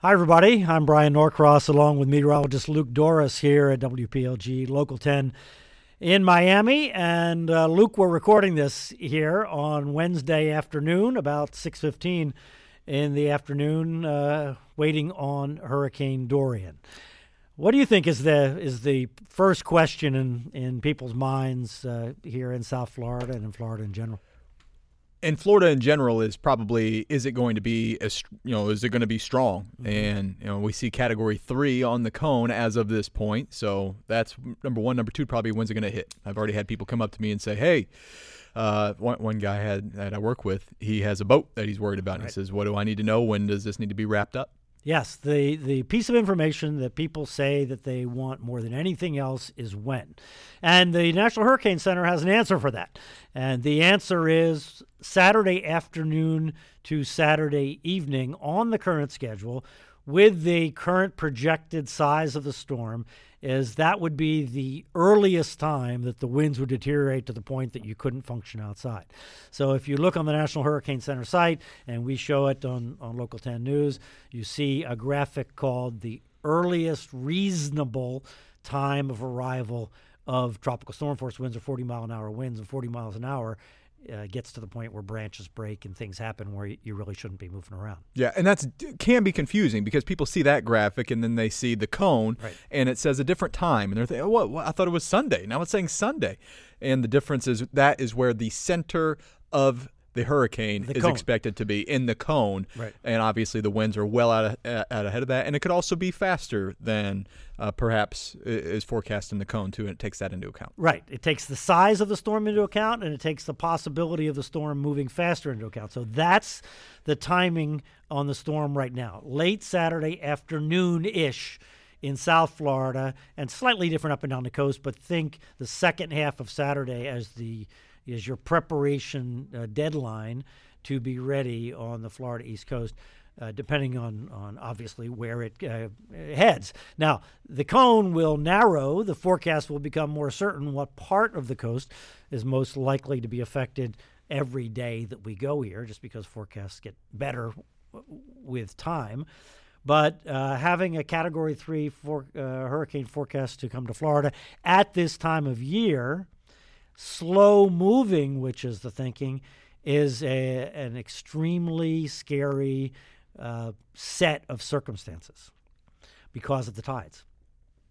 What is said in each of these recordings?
Hi, everybody. I'm Bryan Norcross along with meteorologist Luke Dorris here at WPLG Local 10 in Miami. And uh, Luke, we're recording this here on Wednesday afternoon, about 6:15 in the afternoon, uh, waiting on Hurricane Dorian. What do you think is the is the first question in in people's minds uh, here in South Florida and in Florida in general? And Florida in general is probably is it going to be as you know is it going to be strong mm-hmm. and you know we see category three on the cone as of this point so that's number one number two probably when's it going to hit I've already had people come up to me and say hey uh, one, one guy had that I work with he has a boat that he's worried about right. and he says what do I need to know when does this need to be wrapped up Yes, the, the piece of information that people say that they want more than anything else is when. And the National Hurricane Center has an answer for that. And the answer is Saturday afternoon to Saturday evening on the current schedule with the current projected size of the storm is that would be the earliest time that the winds would deteriorate to the point that you couldn't function outside. So if you look on the National Hurricane Center site, and we show it on, on Local 10 News, you see a graphic called the earliest reasonable time of arrival of tropical storm force winds or 40 mile an hour winds and 40 miles an hour uh, gets to the point where branches break and things happen where you really shouldn't be moving around. Yeah, and that's can be confusing because people see that graphic and then they see the cone right. and it says a different time and they're thinking, oh, what, what? I thought it was Sunday. Now it's saying Sunday, and the difference is that is where the center of the hurricane the is cone. expected to be in the cone, right. and obviously the winds are well out, of, out ahead of that, and it could also be faster than uh, perhaps is forecast in the cone too, and it takes that into account. Right. It takes the size of the storm into account, and it takes the possibility of the storm moving faster into account. So that's the timing on the storm right now. Late Saturday afternoon ish in South Florida, and slightly different up and down the coast. But think the second half of Saturday as the is your preparation uh, deadline to be ready on the Florida East Coast. Uh, depending on, on obviously where it uh, heads. Now, the cone will narrow. The forecast will become more certain what part of the coast is most likely to be affected every day that we go here, just because forecasts get better with time. But uh, having a Category 3 for, uh, hurricane forecast to come to Florida at this time of year slow moving, which is the thinking, is a, an extremely scary uh, set of circumstances because of the tides.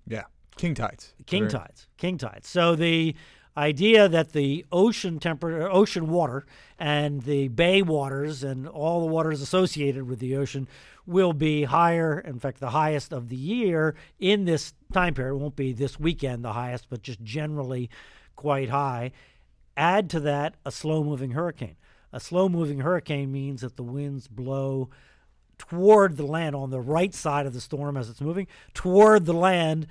Yeah, king tides. King tides. King tides. So the idea that the ocean temperature, ocean water, and the bay waters and all the waters associated with the ocean will be higher. In fact, the highest of the year in this time period. It won't be this weekend the highest, but just generally quite high. Add to that a slow moving hurricane. A slow moving hurricane means that the winds blow toward the land on the right side of the storm as it's moving, toward the land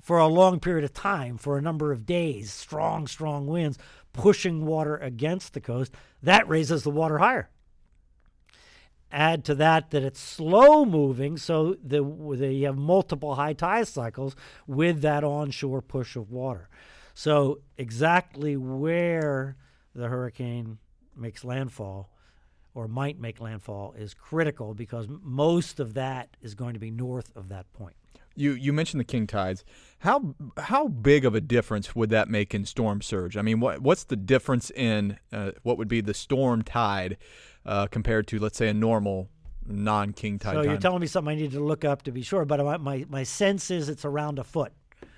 for a long period of time, for a number of days. Strong, strong winds pushing water against the coast. That raises the water higher. Add to that that it's slow moving, so the, you have multiple high tide cycles with that onshore push of water. So, exactly where the hurricane makes landfall or might make landfall is critical because most of that is going to be north of that point. You you mentioned the king tides. How how big of a difference would that make in storm surge? I mean, what what's the difference in uh, what would be the storm tide uh, compared to let's say a normal non king tide? So time? you're telling me something I need to look up to be sure, but my my sense is it's around a foot.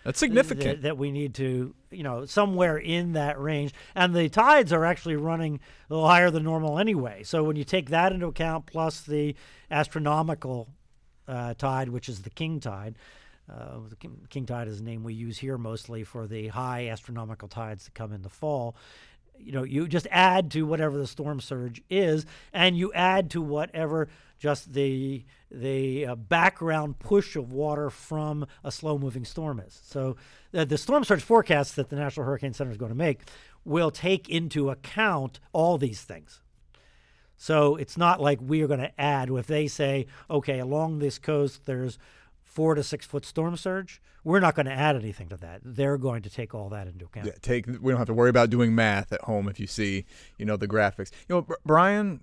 That's significant. That, that, we need to, you know, somewhere in that range. And the tides are actually running a little higher than normal anyway. So when you take that into account, plus the astronomical uh, tide, which is the king tide, uh, the king, king tide is a name we use here mostly for the high astronomical tides that come in the fall you know you just add to whatever the storm surge is and you add to whatever just the the uh, background push of water from a slow moving storm is. So uh, the storm surge forecast that the National Hurricane Center is going to make will take into account all these things. So it's not like we are going to add if they say, okay, along this coast there's four to six foot storm surge. We're not going to add anything to that. They're going to take all that into account. Yeah, take. We don't have to worry about doing math at home if you see, you know, the graphics. You know, Bryan,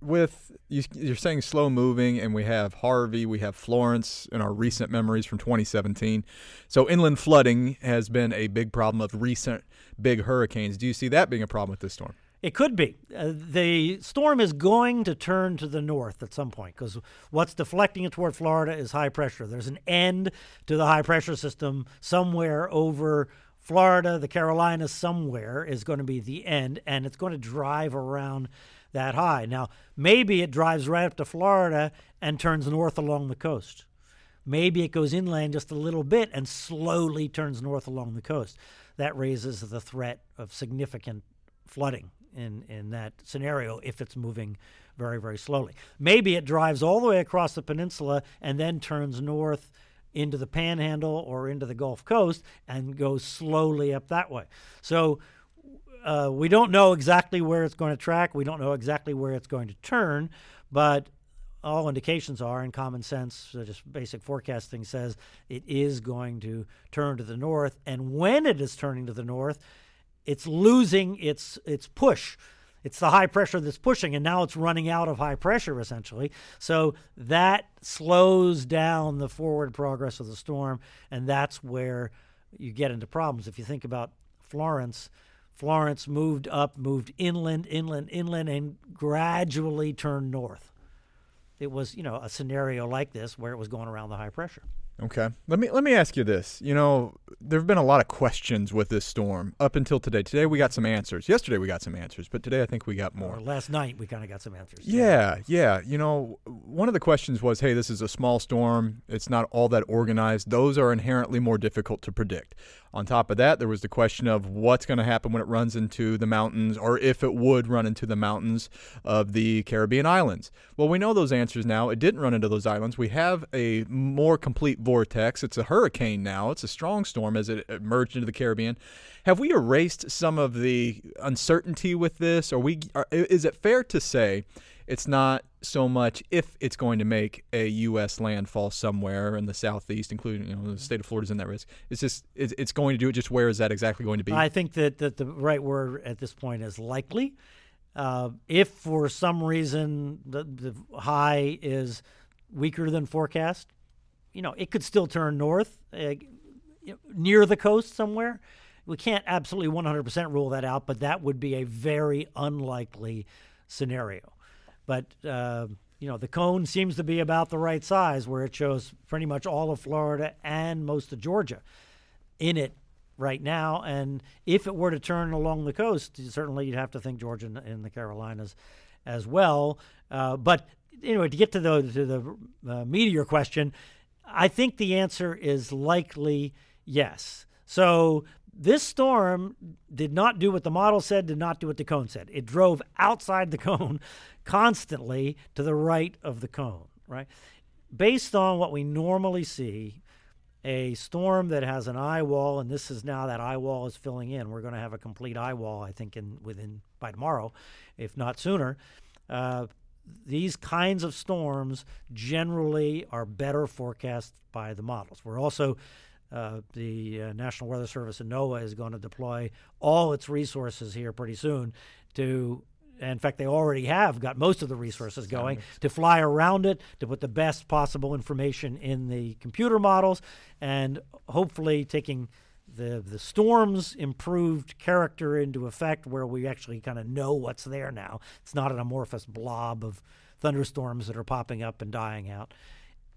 with you, you're saying slow moving, and we have Harvey, we have Florence in our recent memories from 2017. So inland flooding has been a big problem of recent big hurricanes. Do you see that being a problem with this storm? It could be. Uh, the storm is going to turn to the north at some point because what's deflecting it toward Florida is high pressure. There's an end to the high pressure system somewhere over Florida, the Carolinas, somewhere is going to be the end, and it's going to drive around that high. Now, maybe it drives right up to Florida and turns north along the coast. Maybe it goes inland just a little bit and slowly turns north along the coast. That raises the threat of significant flooding in, in that scenario if it's moving very, very slowly. Maybe it drives all the way across the peninsula and then turns north into the panhandle or into the Gulf Coast and goes slowly up that way. So uh, we don't know exactly where it's going to track. We don't know exactly where it's going to turn, but all indications are, and common sense, uh, just basic forecasting says it is going to turn to the north. And when it is turning to the north, it's losing its its push. It's the high pressure that's pushing, and now it's running out of high pressure essentially. So that slows down the forward progress of the storm, and that's where you get into problems. If you think about Florence, Florence moved up, moved inland, inland, inland, and gradually turned north. It was, you know, a scenario like this where it was going around the high pressure. Okay. Let me let me ask you this. You know, there have been a lot of questions with this storm up until today. Today we got some answers. Yesterday we got some answers, but today I think we got more. Or last night we kind of got some answers. Yeah, yeah. You know, one of the questions was, "Hey, this is a small storm. It's not all that organized. Those are inherently more difficult to predict." On top of that, there was the question of what's going to happen when it runs into the mountains, or if it would run into the mountains of the Caribbean islands. Well, we know those answers now. It didn't run into those islands. We have a more complete vortex. It's a hurricane now. It's a strong storm as it emerged into the Caribbean. Have we erased some of the uncertainty with this? Or we? Are, is it fair to say it's not so much if it's going to make a U.S. landfall somewhere in the southeast, including you know the state of Florida's in that risk. It's just it's, it's going to do it. Just where is that exactly going to be? I think that, that the right word at this point is likely. Uh, if for some reason the, the high is weaker than forecast, you know it could still turn north uh, near the coast somewhere. We can't absolutely 100% rule that out, but that would be a very unlikely scenario. But uh, you know, the cone seems to be about the right size, where it shows pretty much all of Florida and most of Georgia in it right now. And if it were to turn along the coast, certainly you'd have to think Georgia and the Carolinas as well. Uh, but anyway, to get to the to the uh, meteor question, I think the answer is likely yes. So this storm did not do what the model said, did not do what the cone said. It drove outside the cone constantly to the right of the cone, right? Based on what we normally see, a storm that has an eye wall, and this is now that eye wall is filling in. We're going to have a complete eye wall, I think, in within by tomorrow, if not sooner. Uh, these kinds of storms generally are better forecast by the models. We're also uh, the uh, National Weather Service and NOAA is going to deploy all its resources here pretty soon to. In fact, they already have got most of the resources going to fly around it, to put the best possible information in the computer models, and hopefully taking the the storm's improved character into effect, where we actually kind of know what's there now. It's not an amorphous blob of thunderstorms that are popping up and dying out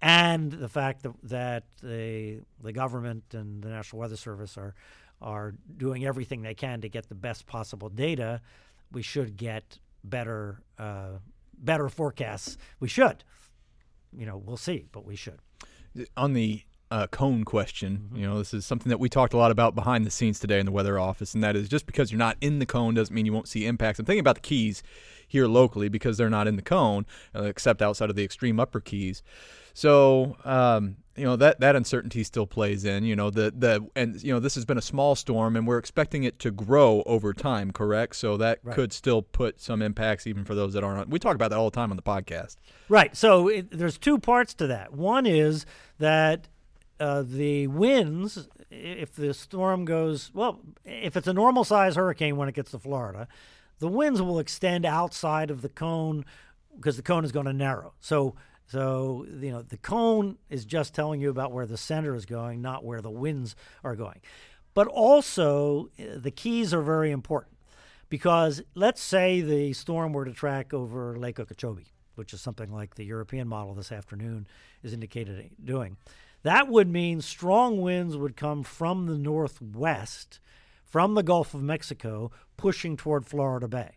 and the fact that, that the the government and the National Weather Service are are doing everything they can to get the best possible data, we should get better uh, better forecasts. We should, you know, we'll see, but we should. On the uh, cone question. Mm-hmm. You know, this is something that we talked a lot about behind the scenes today in the weather office, and that is just because you're not in the cone doesn't mean you won't see impacts. I'm thinking about the Keys here locally because they're not in the cone, uh, except outside of the extreme upper Keys. So um, you know that that uncertainty still plays in. You know the the and you know this has been a small storm, and we're expecting it to grow over time. Correct. So that right. could still put some impacts even for those that aren't. We talk about that all the time on the podcast. Right. So it, there's two parts to that. One is that uh, the winds, if the storm goes well, if it's a normal size hurricane when it gets to Florida, the winds will extend outside of the cone because the cone is going to narrow. So so, you know, the cone is just telling you about where the center is going, not where the winds are going. But also, the keys are very important because let's say the storm were to track over Lake Okeechobee, which is something like the European model this afternoon is indicated doing. That would mean strong winds would come from the northwest, from the Gulf of Mexico, pushing toward Florida Bay.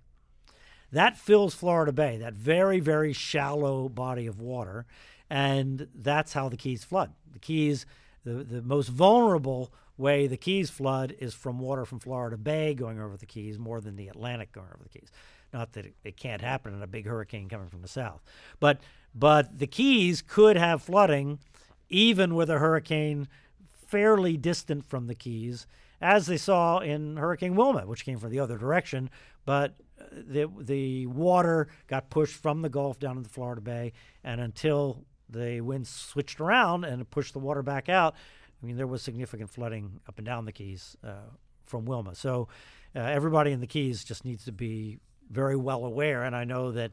That fills Florida Bay, that very, very shallow body of water. And that's how the Keys flood. The Keys, the, the most vulnerable way the Keys flood is from water from Florida Bay going over the Keys more than the Atlantic going over the Keys. Not that it, it can't happen in a big hurricane coming from the south. But, but the Keys could have flooding even with a hurricane fairly distant from the Keys, as they saw in Hurricane Wilma, which came from the other direction, but the the water got pushed from the Gulf down into Florida Bay, and until the winds switched around and pushed the water back out, I mean there was significant flooding up and down the Keys uh, from Wilma. So uh, everybody in the Keys just needs to be very well aware, and I know that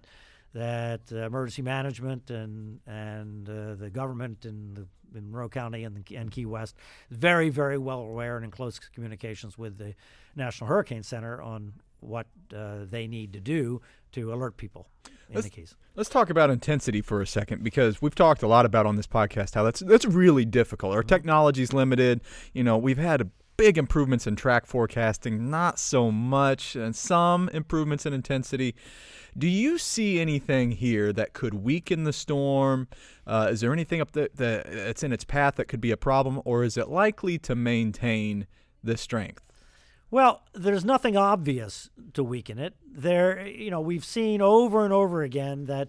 that uh, emergency management and and uh, the government in the in Monroe County and, the, and Key West very very well aware and in close communications with the National Hurricane Center on what uh, they need to do to alert people in let's, the case. Let's talk about intensity for a second because we've talked a lot about on this podcast how that's that's really difficult. Our mm-hmm. technology is limited. You know, we've had big improvements in track forecasting, not so much, and some improvements in intensity. Do you see anything here that could weaken the storm? Uh, is there anything up that that's in its path that could be a problem, or is it likely to maintain the strength? Well, there's nothing obvious to weaken it. There, you know, we've seen over and over again that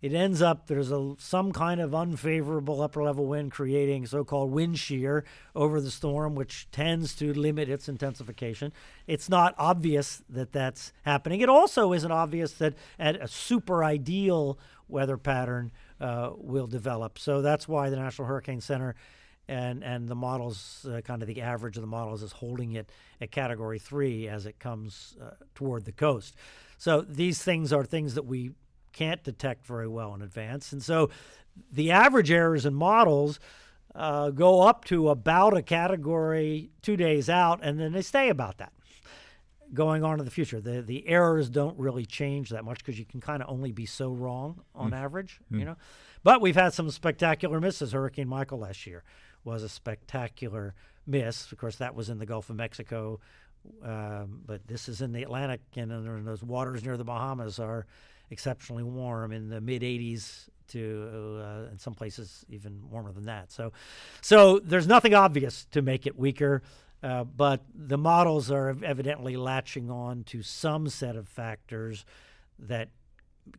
it ends up there's a some kind of unfavorable upper level wind creating so-called wind shear over the storm, which tends to limit its intensification. It's not obvious that that's happening. It also isn't obvious that a super ideal weather pattern uh, will develop. So that's why the National Hurricane Center and and the models, uh, kind of the average of the models, is holding it at Category Three as it comes uh, toward the coast. So these things are things that we can't detect very well in advance, and so the average errors in models. Uh, go up to about a category two days out, and then they stay about that going on in the future. The the errors don't really change that much because you can kind of only be so wrong on mm. average, mm. you know. But we've had some spectacular misses. Hurricane Michael last year was a spectacular miss. Of course, that was in the Gulf of Mexico, um, but this is in the Atlantic, and, and those waters near the Bahamas are exceptionally warm in the mid 80s to uh, in some places even warmer than that. So, so there's nothing obvious to make it weaker. Uh, but the models are evidently latching on to some set of factors that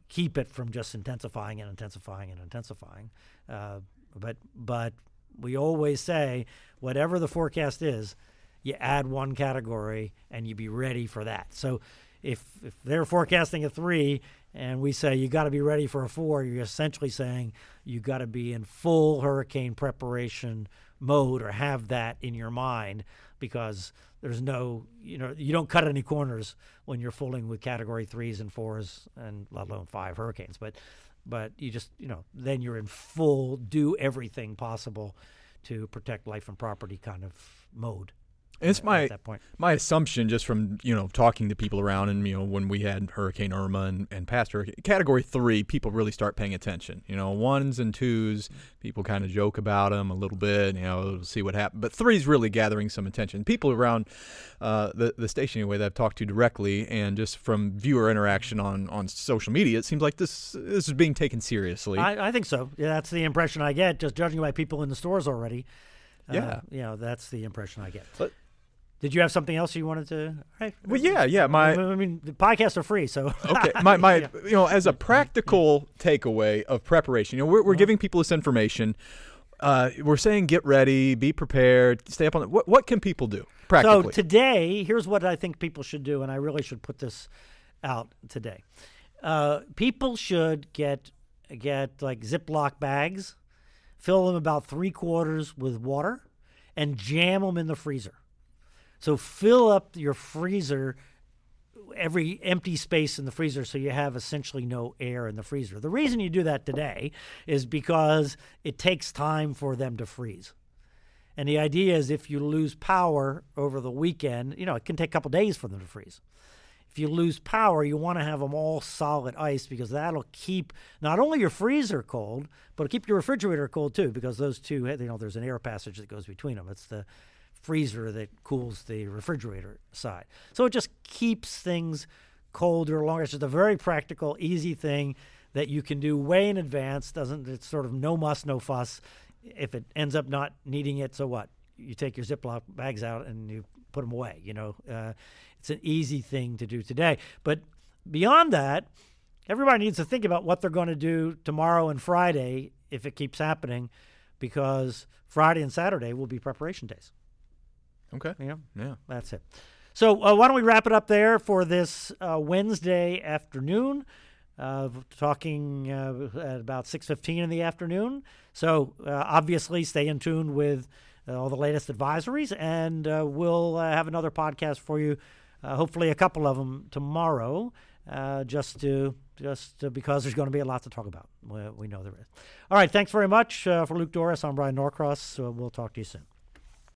keep it from just intensifying and intensifying and intensifying. Uh, but but we always say whatever the forecast is, you add one category and you be ready for that. So if if they're forecasting a three and we say you got to be ready for a four, you're essentially saying you got to be in full hurricane preparation mode or have that in your mind because there's no you know you don't cut any corners when you're fooling with category threes and fours and let alone five hurricanes. But but you just you know then you're in full do everything possible to protect life and property kind of mode It's my at that point. my assumption, just from you know talking to people around, and you know when we had Hurricane Irma and, and past hurricane category three, people really start paying attention. You know, ones and twos, people kind of joke about them a little bit. You know, see what happens. But three's really gathering some attention. People around uh, the the station anyway that I've talked to directly, and just from viewer interaction on on social media, it seems like this this is being taken seriously. I, I think so. Yeah, that's the impression I get, just judging by people in the stores already. Uh, Yeah. you know, that's the impression I get. But- Did you have something else you wanted to? Right. well, yeah, yeah. My I mean, the podcasts are free, so okay my, my Yeah. you know as a practical takeaway of preparation you know we're, we're giving people this information uh, we're saying get ready be prepared stay up on it what, what can people do practically? So today, here's what I think people should do, and I really should put this out today. Uh, people should get get like Ziploc bags, fill them about three quarters with water, and jam them in the freezer. So fill up your freezer every empty space in the freezer so you have essentially no air in the freezer. The reason you do that today is because it takes time for them to freeze. And the idea is if you lose power over the weekend, you know, it can take a couple days for them to freeze. If you lose power, you want to have them all solid ice because that'll keep not only your freezer cold, but it'll keep your refrigerator cold too because those two, you know, there's an air passage that goes between them. It's the freezer that cools the refrigerator side. So it just keeps things colder longer. It's just a very practical, easy thing that you can do way in advance. Doesn't it's sort of no muss, no fuss. If it ends up not needing it, so what? You take your Ziploc bags out and you put them away. You know, uh, it's an easy thing to do today. But beyond that, everybody needs to think about what they're going to do tomorrow and Friday if it keeps happening, because Friday and Saturday will be preparation days. Okay know, yeah that's it. So uh, why don't we wrap it up there for this uh, Wednesday afternoon? Uh, talking uh, at about six fifteen in the afternoon. So uh, obviously, stay in tune with uh, all the latest advisories, and uh, we'll uh, have another podcast for you. Uh, hopefully, a couple of them tomorrow. Uh, just to just because there's going to be a lot to talk about. We, we know there is. All right. Thanks very much uh, for Luke Dorris. I'm Bryan Norcross. So we'll talk to you soon.